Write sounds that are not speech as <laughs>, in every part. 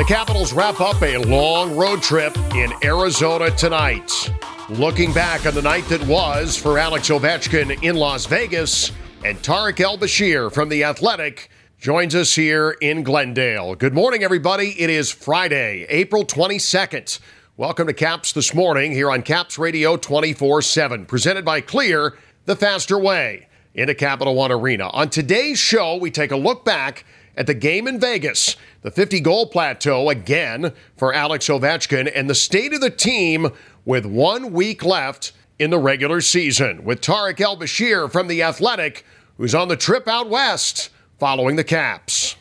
The Capitals wrap up a long road trip in Arizona tonight. Looking back on the night that was for Alex Ovechkin in Las Vegas, and Tarik El Bashir from The Athletic joins us here in Glendale. Good morning, everybody. It is Friday, April 22nd. Welcome to Caps This Morning here on Caps Radio 24 7, presented by Clear, the faster way into Capital One Arena. On today's show, we take a look back at the game in Vegas, the 50 goal plateau again for Alex Ovechkin, and the state of the team with one week left in the regular season. With Tarik El Bashir from The Athletic, who's on the trip out west following the Caps.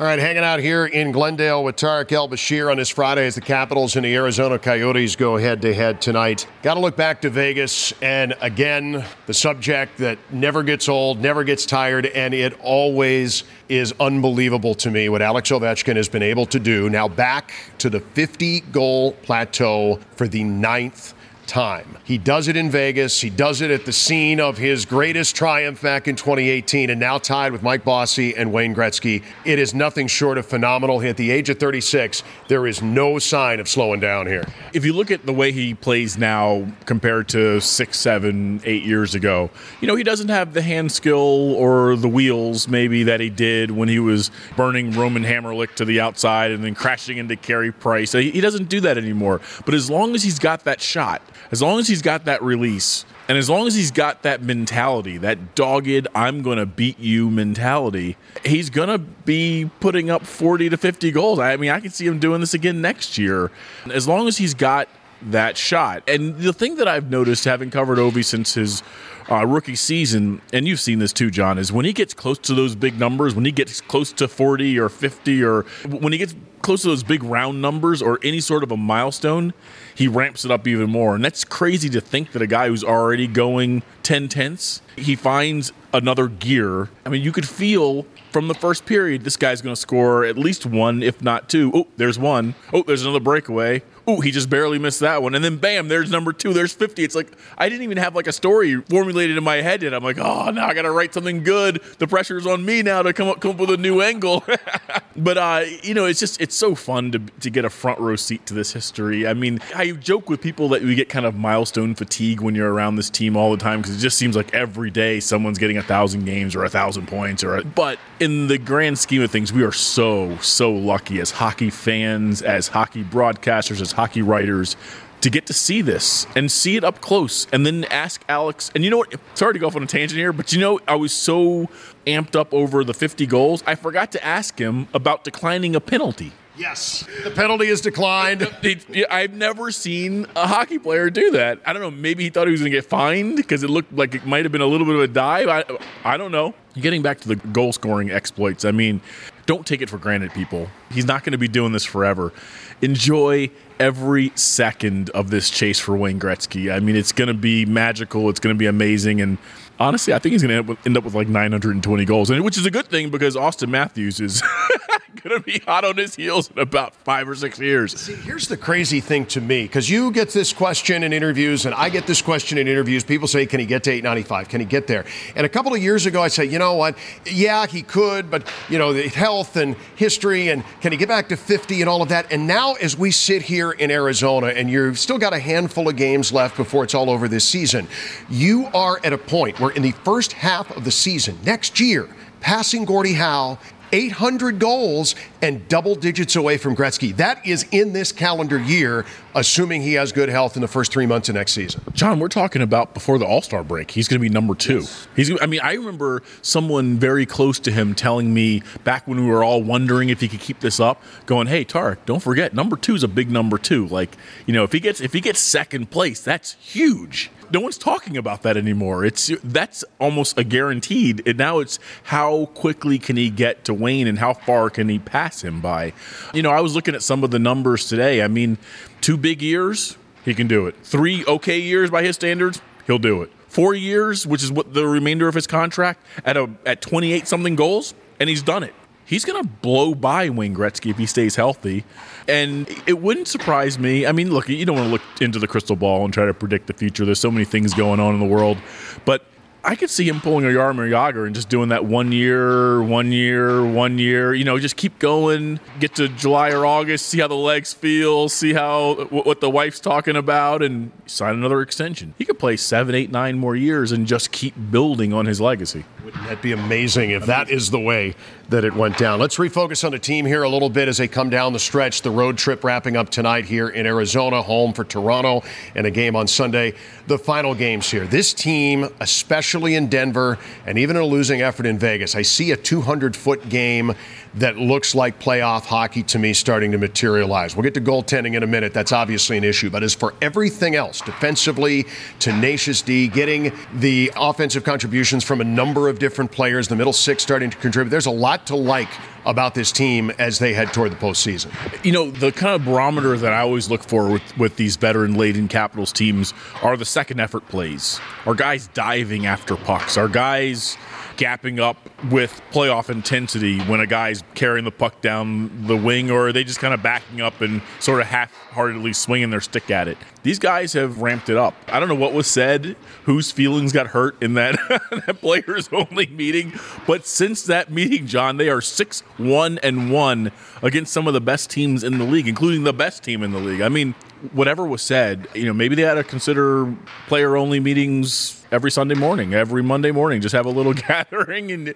All right, hanging out here in Glendale with Tarik El Bashir on this Friday as the Capitals and the Arizona Coyotes go head to head tonight. Got to look back to Vegas, and again, the subject that never gets old, never gets tired, and it always is unbelievable to me what Alex Ovechkin has been able to do. Now back to the 50 goal plateau for the ninth time. He does it in Vegas. He does it at the scene of his greatest triumph back in 2018 and now tied with Mike Bossy and Wayne Gretzky. It is nothing short of phenomenal. At the age of 36, there is no sign of slowing down here. If you look at the way he plays now compared to six, seven, eight years ago, you know, he doesn't have the hand skill or the wheels maybe that he did when he was burning Roman Hamrlik to the outside and then crashing into Carey Price. He doesn't do that anymore. But as long as he's got that shot, as long as he's got that release, and as long as he's got that mentality, that dogged, I'm going to beat you mentality, he's going to be putting up 40 to 50 goals. I mean, I can see him doing this again next year. As long as he's got that shot. And the thing that I've noticed, having covered Ovi since his uh, rookie season, and you've seen this too, John, is when he gets close to those big numbers, when he gets close to 40 or 50, or when he gets close to those big round numbers or any sort of a milestone, he ramps it up even more. And that's crazy to think that a guy who's already going 10 tenths, he finds another gear. I mean, you could feel from the first period, this guy's going to score at least one, if not two. Oh, there's one. Oh, there's another breakaway. Oh, he just barely missed that one. And then bam, there's number two. There's 50. It's like, I didn't even have like a story formulated in my head yet. I'm like, oh, now I got to write something good. The pressure's on me now to come up, come up with a new angle. <laughs> but, uh, you know, it's just, it's so fun to, to get a front row seat to this history. I mean, I joke with people that we get kind of milestone fatigue when you're around this team all the time because it just seems like every day someone's getting a thousand games or a thousand points or, a, but in the grand scheme of things, we are so, so lucky as hockey fans, as hockey broadcasters, as hockey writers to get to see this and see it up close and then ask Alex. And you know what? Sorry to go off on a tangent here, but you know, I was so amped up over the 50 goals, I forgot to ask him about declining a penalty. Yes, the penalty is declined. <laughs> I've never seen a hockey player do that. I don't know. Maybe he thought he was going to get fined because it looked like it might have been a little bit of a dive. I, I don't know. Getting back to the goal scoring exploits, I mean, don't take it for granted, people. He's not going to be doing this forever. Enjoy every second of this chase for Wayne Gretzky. I mean, it's going to be magical. It's going to be amazing. And honestly, I think he's going to end up with like 920 goals, and which is a good thing because Auston Matthews is <laughs> going to be hot on his heels in about five or six years. See, here's the crazy thing to me because you get this question in interviews, and I get this question in interviews. People say, "Can he get to 895? Can he get there?" And a couple of years ago, I said, "You know what? Yeah, he could, but you know, the health and history, and can he get back to 50 and all of that?" And now, as we sit here in Arizona, and you've still got a handful of games left before it's all over this season, you are at a point where in the first half of the season next year, passing Gordie Howe 800 goals and double digits away from Gretzky. That is in this calendar year, assuming he has good health in the first three months of next season. John, we're talking about before the All Star break. He's going to be number two. Yes. He's. I mean, I remember someone very close to him telling me back when we were all wondering if he could keep this up, going, "Hey, Tarik, don't forget, number two is a big number two. Like, you know, if he gets if he gets second place, that's huge." No one's talking about that anymore. It's that's almost a guaranteed. And now it's how quickly can he get to Wayne and how far can he pass him by. You know, I was looking at some of the numbers today. I mean, two big years, he can do it. Three okay years by his standards, he'll do it. Four years, which is what the remainder of his contract at a at 28 something goals, and he's done it he's going to blow by Wayne Gretzky if he stays healthy. And it wouldn't surprise me. I mean, look, you don't want to look into the crystal ball and try to predict the future. There's so many things going on in the world. But I could see him pulling a Jaromir Jagr and just doing that one year, one year, one year. You know, just keep going. Get to July or August, see how the legs feel, see how what the wife's talking about, and sign another extension. He could play seven, eight, nine more years and just keep building on his legacy. Wouldn't that be amazing if that is the way that it went down? Let's refocus on the team here a little bit as they come down the stretch. The road trip wrapping up tonight here in Arizona, home for Toronto, and a game on Sunday. The final games here. This team, especially in Denver, and even a losing effort in Vegas, I see a 200 foot game that looks like playoff hockey to me starting to materialize. We'll get to goaltending in a minute. That's obviously an issue. But as for everything else, defensively, tenacious D, getting the offensive contributions from a number of different players, the middle six starting to contribute, there's a lot to like about this team as they head toward the postseason. You know, the kind of barometer that I always look for with, with these veteran laden Capitals teams are the second effort plays. Our guys diving after pucks. Our guys gapping up with playoff intensity when a guy's carrying the puck down the wing, or are they just kind of backing up and sort of half heartedly swinging their stick at it? These guys have ramped it up. I don't know what was said, whose feelings got hurt in that, <laughs> that players only meeting, but since that meeting, John, they are 6 1 and 1 against some of the best teams in the league, including the best team in the league. I mean, whatever was said, you know, maybe they had to consider player only meetings every Sunday morning, every Monday morning, just have a little <laughs> gathering. And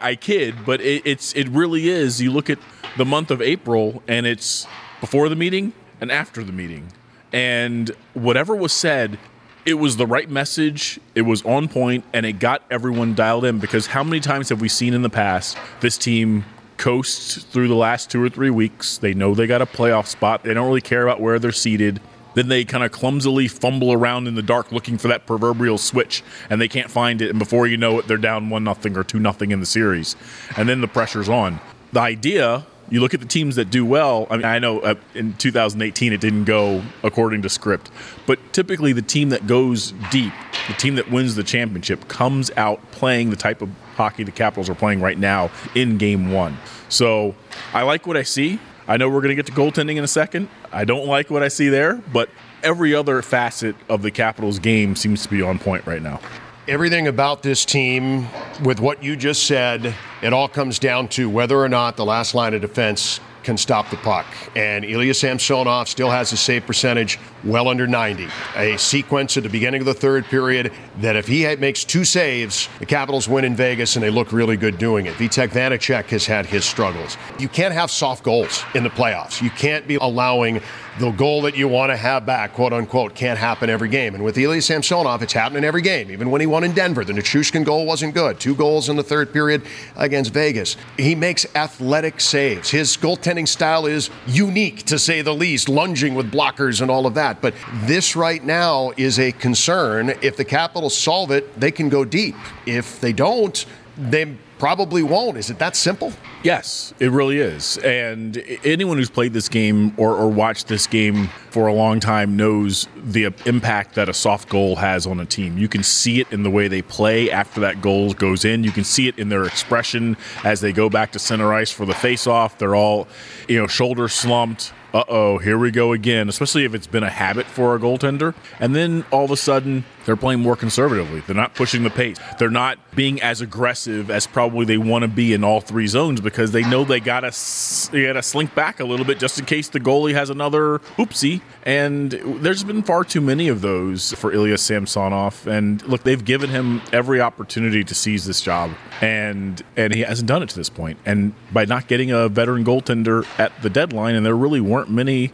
I kid, but it, it's it really is. You look at the month of April, and it's before the meeting and after the meeting, and whatever was said. It was the right message. It was on point, and it got everyone dialed in. Because how many times have we seen in the past this team coast through the last two or three weeks. They know they got a playoff spot. They don't really care about where they're seated. Then they kind of clumsily fumble around in the dark looking for that proverbial switch, and they can't find it. And before you know it, they're down one nothing or two nothing in the series, and then the pressure's on. The idea you look at the teams that do well. I mean, I know uh, in 2018 it didn't go according to script, but typically the team that goes deep, the team that wins the championship, comes out playing the type of hockey the Capitals are playing right now in game one. So I like what I see. I know we're going to get to goaltending in a second. I don't like what I see there, but every other facet of the Capitals game seems to be on point right now. Everything about this team, with what you just said, it all comes down to whether or not the last line of defense can stop the puck. And Ilya Samsonov still has a save percentage well under 90. A sequence at the beginning of the third period that if he makes two saves, the Capitals win in Vegas and they look really good doing it. Vitek Vanecek has had his struggles. You can't have soft goals in the playoffs. You can't be allowing the goal that you want to have back, quote unquote, can't happen every game. And with Ilya Samsonov, it's happening every game. Even when he won in Denver, the Nichushkin goal wasn't good. Two goals in the third period against Vegas. He makes athletic saves. His goaltending style is unique, to say the least, lunging with blockers and all of that. But this right now is a concern. If the Capitals solve it, they can go deep. If they don't, they probably won't. Is it that simple? Yes, it really is. And anyone who's played this game or, or, watched this game for a long time knows the impact that a soft goal has on a team. You can see it in the way they play after that goal goes in. You can see it in their expression as they go back to center ice for the face-off. They're all, you know, shoulder slumped. Uh oh, here we go again, especially if it's been a habit for a goaltender. And then all of a sudden, they're playing more conservatively. They're not pushing the pace. They're not being as aggressive as probably they want to be in all three zones because they know they gotta they gotta slink back a little bit just in case the goalie has another oopsie. And there's been far too many of those for Ilya Samsonov. And look, they've given him every opportunity to seize this job, and and he hasn't done it to this point. And by not getting a veteran goaltender at the deadline, and there really weren't many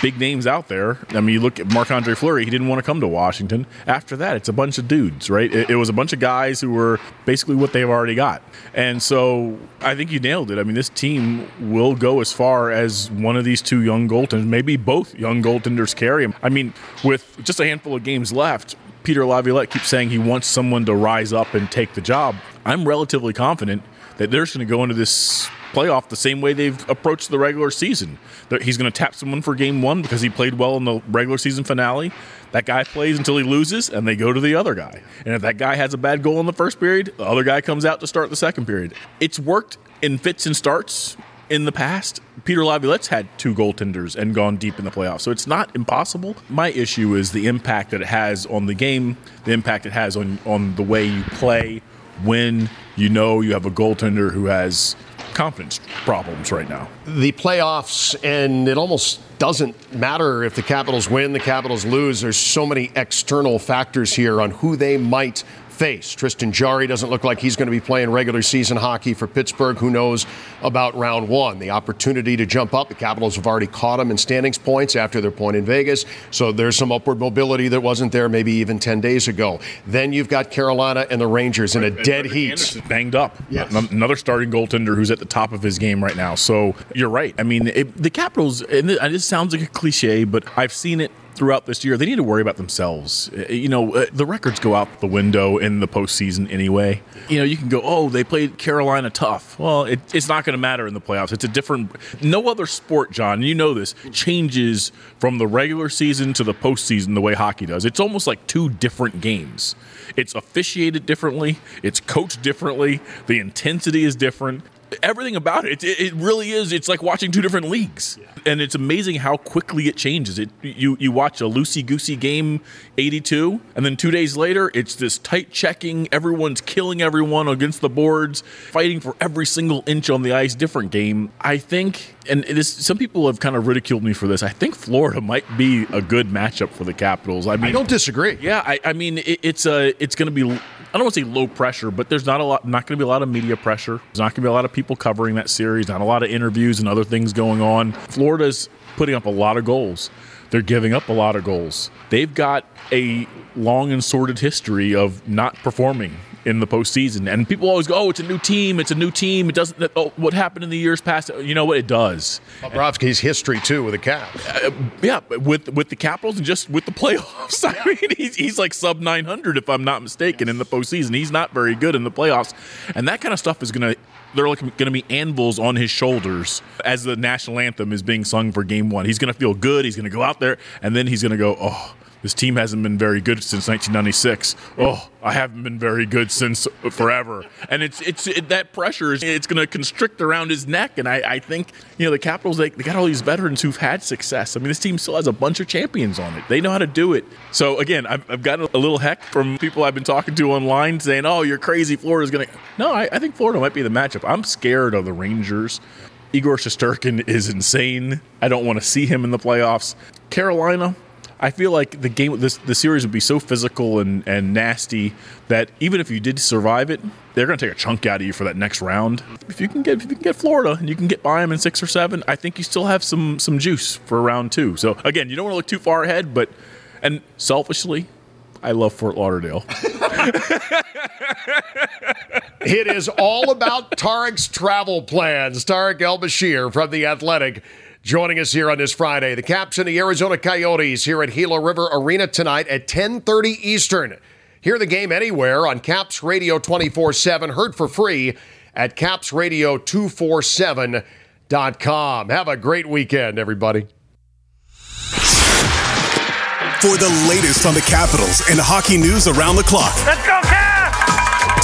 big names out there. I mean, you look at Marc Andre Fleury; he didn't want to come to Washington after that, it's a bunch of dudes, right? It, it, was a bunch of guys who were basically what they've already got. And so I think you nailed it. I mean, this team will go as far as one of these two young goaltenders, maybe both young goaltenders carry them. I mean, with just a handful of games left, Peter Laviolette keeps saying he wants someone to rise up and take the job. I'm relatively confident that they're just going to go into this playoff the same way they've approached the regular season. He's going to tap someone for game one because he played well in the regular season finale. That guy plays until he loses, and they go to the other guy. And if that guy has a bad goal in the first period, the other guy comes out to start the second period. It's worked in fits and starts in the past, Peter Laviolette's had two goaltenders and gone deep in the playoffs, so it's not impossible. My issue is the impact that it has on the game, the impact it has on on the way you play when you know you have a goaltender who has confidence problems right now. The playoffs, and it almost doesn't matter if the Capitals win, the Capitals lose. There's so many external factors here on who they might face. Tristan Jarry doesn't look like he's going to be playing regular season hockey for Pittsburgh. Who knows about round one? The opportunity to jump up. The Capitals have already caught them in standings points after their point in Vegas. So there's some upward mobility that wasn't there maybe even 10 days ago. Then you've got Carolina and the Rangers in a dead heat. banged up. Yes. Another starting goaltender who's at the top of his game right now. So you're right. I mean, it, the Capitals, and this sounds like a cliche, but I've seen it throughout this year, they need to worry about themselves. Uh, you know, uh, the records go out the window in the postseason anyway. You know, you can go, oh, they played Carolina tough. Well, it, it's not going to matter in the playoffs. It's a different. No other sport, John, you know this, changes from the regular season to the postseason the way hockey does. It's almost like two different games. It's officiated differently. It's coached differently. The intensity is different everything about it. it. It, really is. It's like watching two different leagues, yeah. and it's amazing how quickly it changes. It you you watch a loosey goosey game, eighty two, and then two days later, it's this tight checking. Everyone's killing everyone against the boards, fighting for every single inch on the ice. Different game. I think, and this some people have kind of ridiculed me for this. I think Florida might be a good matchup for the Capitals. I mean, I don't disagree. Yeah, I, I mean, it, it's a it's going to be I don't want to say low pressure, but there's not a lot, not going to be a lot of media pressure. There's not going to be a lot of people covering that series, not a lot of interviews and other things going on. Florida's putting up a lot of goals. They're giving up a lot of goals. They've got a long and sordid history of not performing in the postseason. And people always go, "Oh, it's a new team. It's a new team. It doesn't. Oh, what happened in the years past? You know what? It does." Bobrovsky's history too with the Caps. Uh, yeah, with with the Capitals and just with the playoffs. <laughs> I mean, he's, he's like sub 900 if I'm not mistaken in the postseason. He's not very good in the playoffs, and that kind of stuff is going to they're like going to be anvils on his shoulders as the national anthem is being sung for game one. He's going to feel good. He's going to go out there, and then he's going to go, oh, this team hasn't been very good since 1996. Oh, I haven't been very good since forever. And it's it's it, that pressure is it's going to constrict around his neck. And I, I think you know the Capitals they, they got all these veterans who've had success. I mean, this team still has a bunch of champions on it. They know how to do it. So again, I've, I've gotten a little heck from people I've been talking to online saying, "Oh, you're crazy. Florida's going to." No, I, I think Florida might be the matchup. I'm scared of the Rangers. Igor Shesterkin is insane. I don't want to see him in the playoffs. Carolina, I feel like the game, this the series would be so physical and, and nasty that even if you did survive it, they're going to take a chunk out of you for that next round. If you can get if you can get Florida and you can get by them in six or seven, I think you still have some some juice for round two. So again, you don't want to look too far ahead, but and selfishly, I love Fort Lauderdale. <laughs> it is all about Tarik's travel plans. Tarik El Bashir from The Athletic joining us here on this Friday. The Caps and the Arizona Coyotes here at Gila River Arena tonight at 10:30 Eastern. Hear the game anywhere on Caps Radio 24/7, heard for free at capsradio247.com. Have a great weekend, everybody. For the latest on the Capitals and hockey news around the clock. Let's go, Caps!